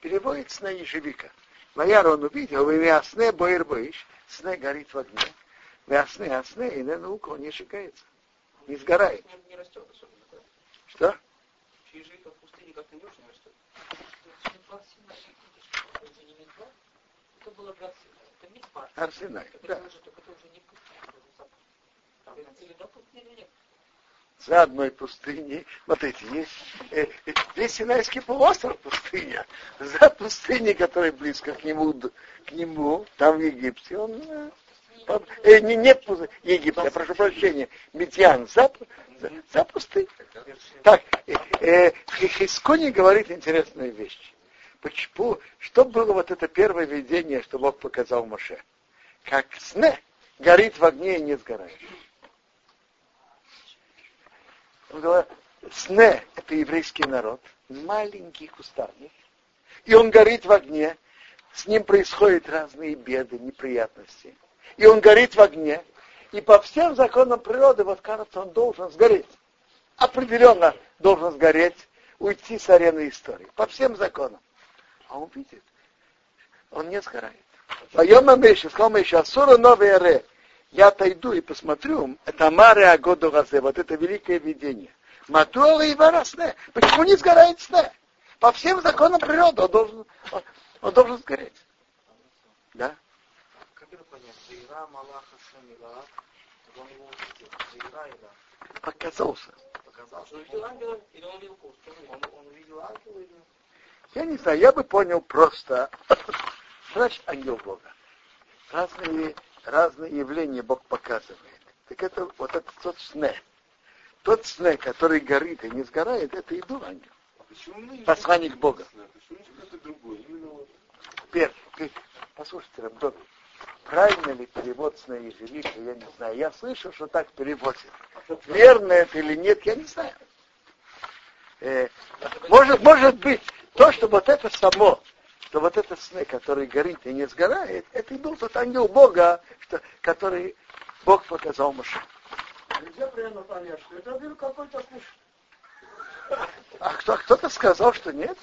Переводит сны ежевика. Ваяр он увидел, вы мясне боир боишь, сны горит в огне. Мясне, а сны, и на науку он не шикается. Не сгорает. Не особенно. Что? Ежевика в пустыне как-то не очень растет. Это было Гарсина. Это. Арсенай, да. Это уже не пустыня. Да, пустыня нет за одной пустыней. Смотрите, есть э, э, весь Синайский полуостров пустыня. За пустыней, которая близко к нему, к нему там в Египте, он э, э, не, не Египет, я прошу прощения, Медьян, за, за, за пустыней. Так, э, э, Хискони говорит интересную вещь. Почему, что было вот это первое видение, что Бог показал Моше? Как сне горит в огне и не сгорает. Он говорит, сне – это еврейский народ, маленький кустарник, и он горит в огне, с ним происходят разные беды, неприятности. И он горит в огне, и по всем законам природы, вот кажется, он должен сгореть. Определенно должен сгореть, уйти с арены истории. По всем законам. А он видит, он не сгорает. Поем Миша, сказал Миша, Асура новый эре. Я отойду и посмотрю, это Маре Агоду Газе, вот это великое видение. Матуала и Варасне. Почему не сгорает сне? По всем законам природы он должен, он, он должен сгореть. Да? Показался. Показал, что Он увидел ангела или он увидел куст? он, он увидел ангела или... Я не знаю, я бы понял просто, значит, ангел Бога. Разные, разные явления Бог показывает. Так это вот этот тот сне. Тот сне, который горит и не сгорает, это и был ангел. А Посланник Бога. Теперь, послушайте, Рамдон, правильно ли перевод сна ежевика, я не знаю. Я слышал, что так переводят. Верно это или нет, я не знаю. Э, может, может быть, то, что вот это само, что вот это сны, который горит и не сгорает, это и был тот ангел Бога, что, который Бог показал Моше. Нельзя прямо понять, что это был какой-то куш. А кто, кто-то сказал, что нет?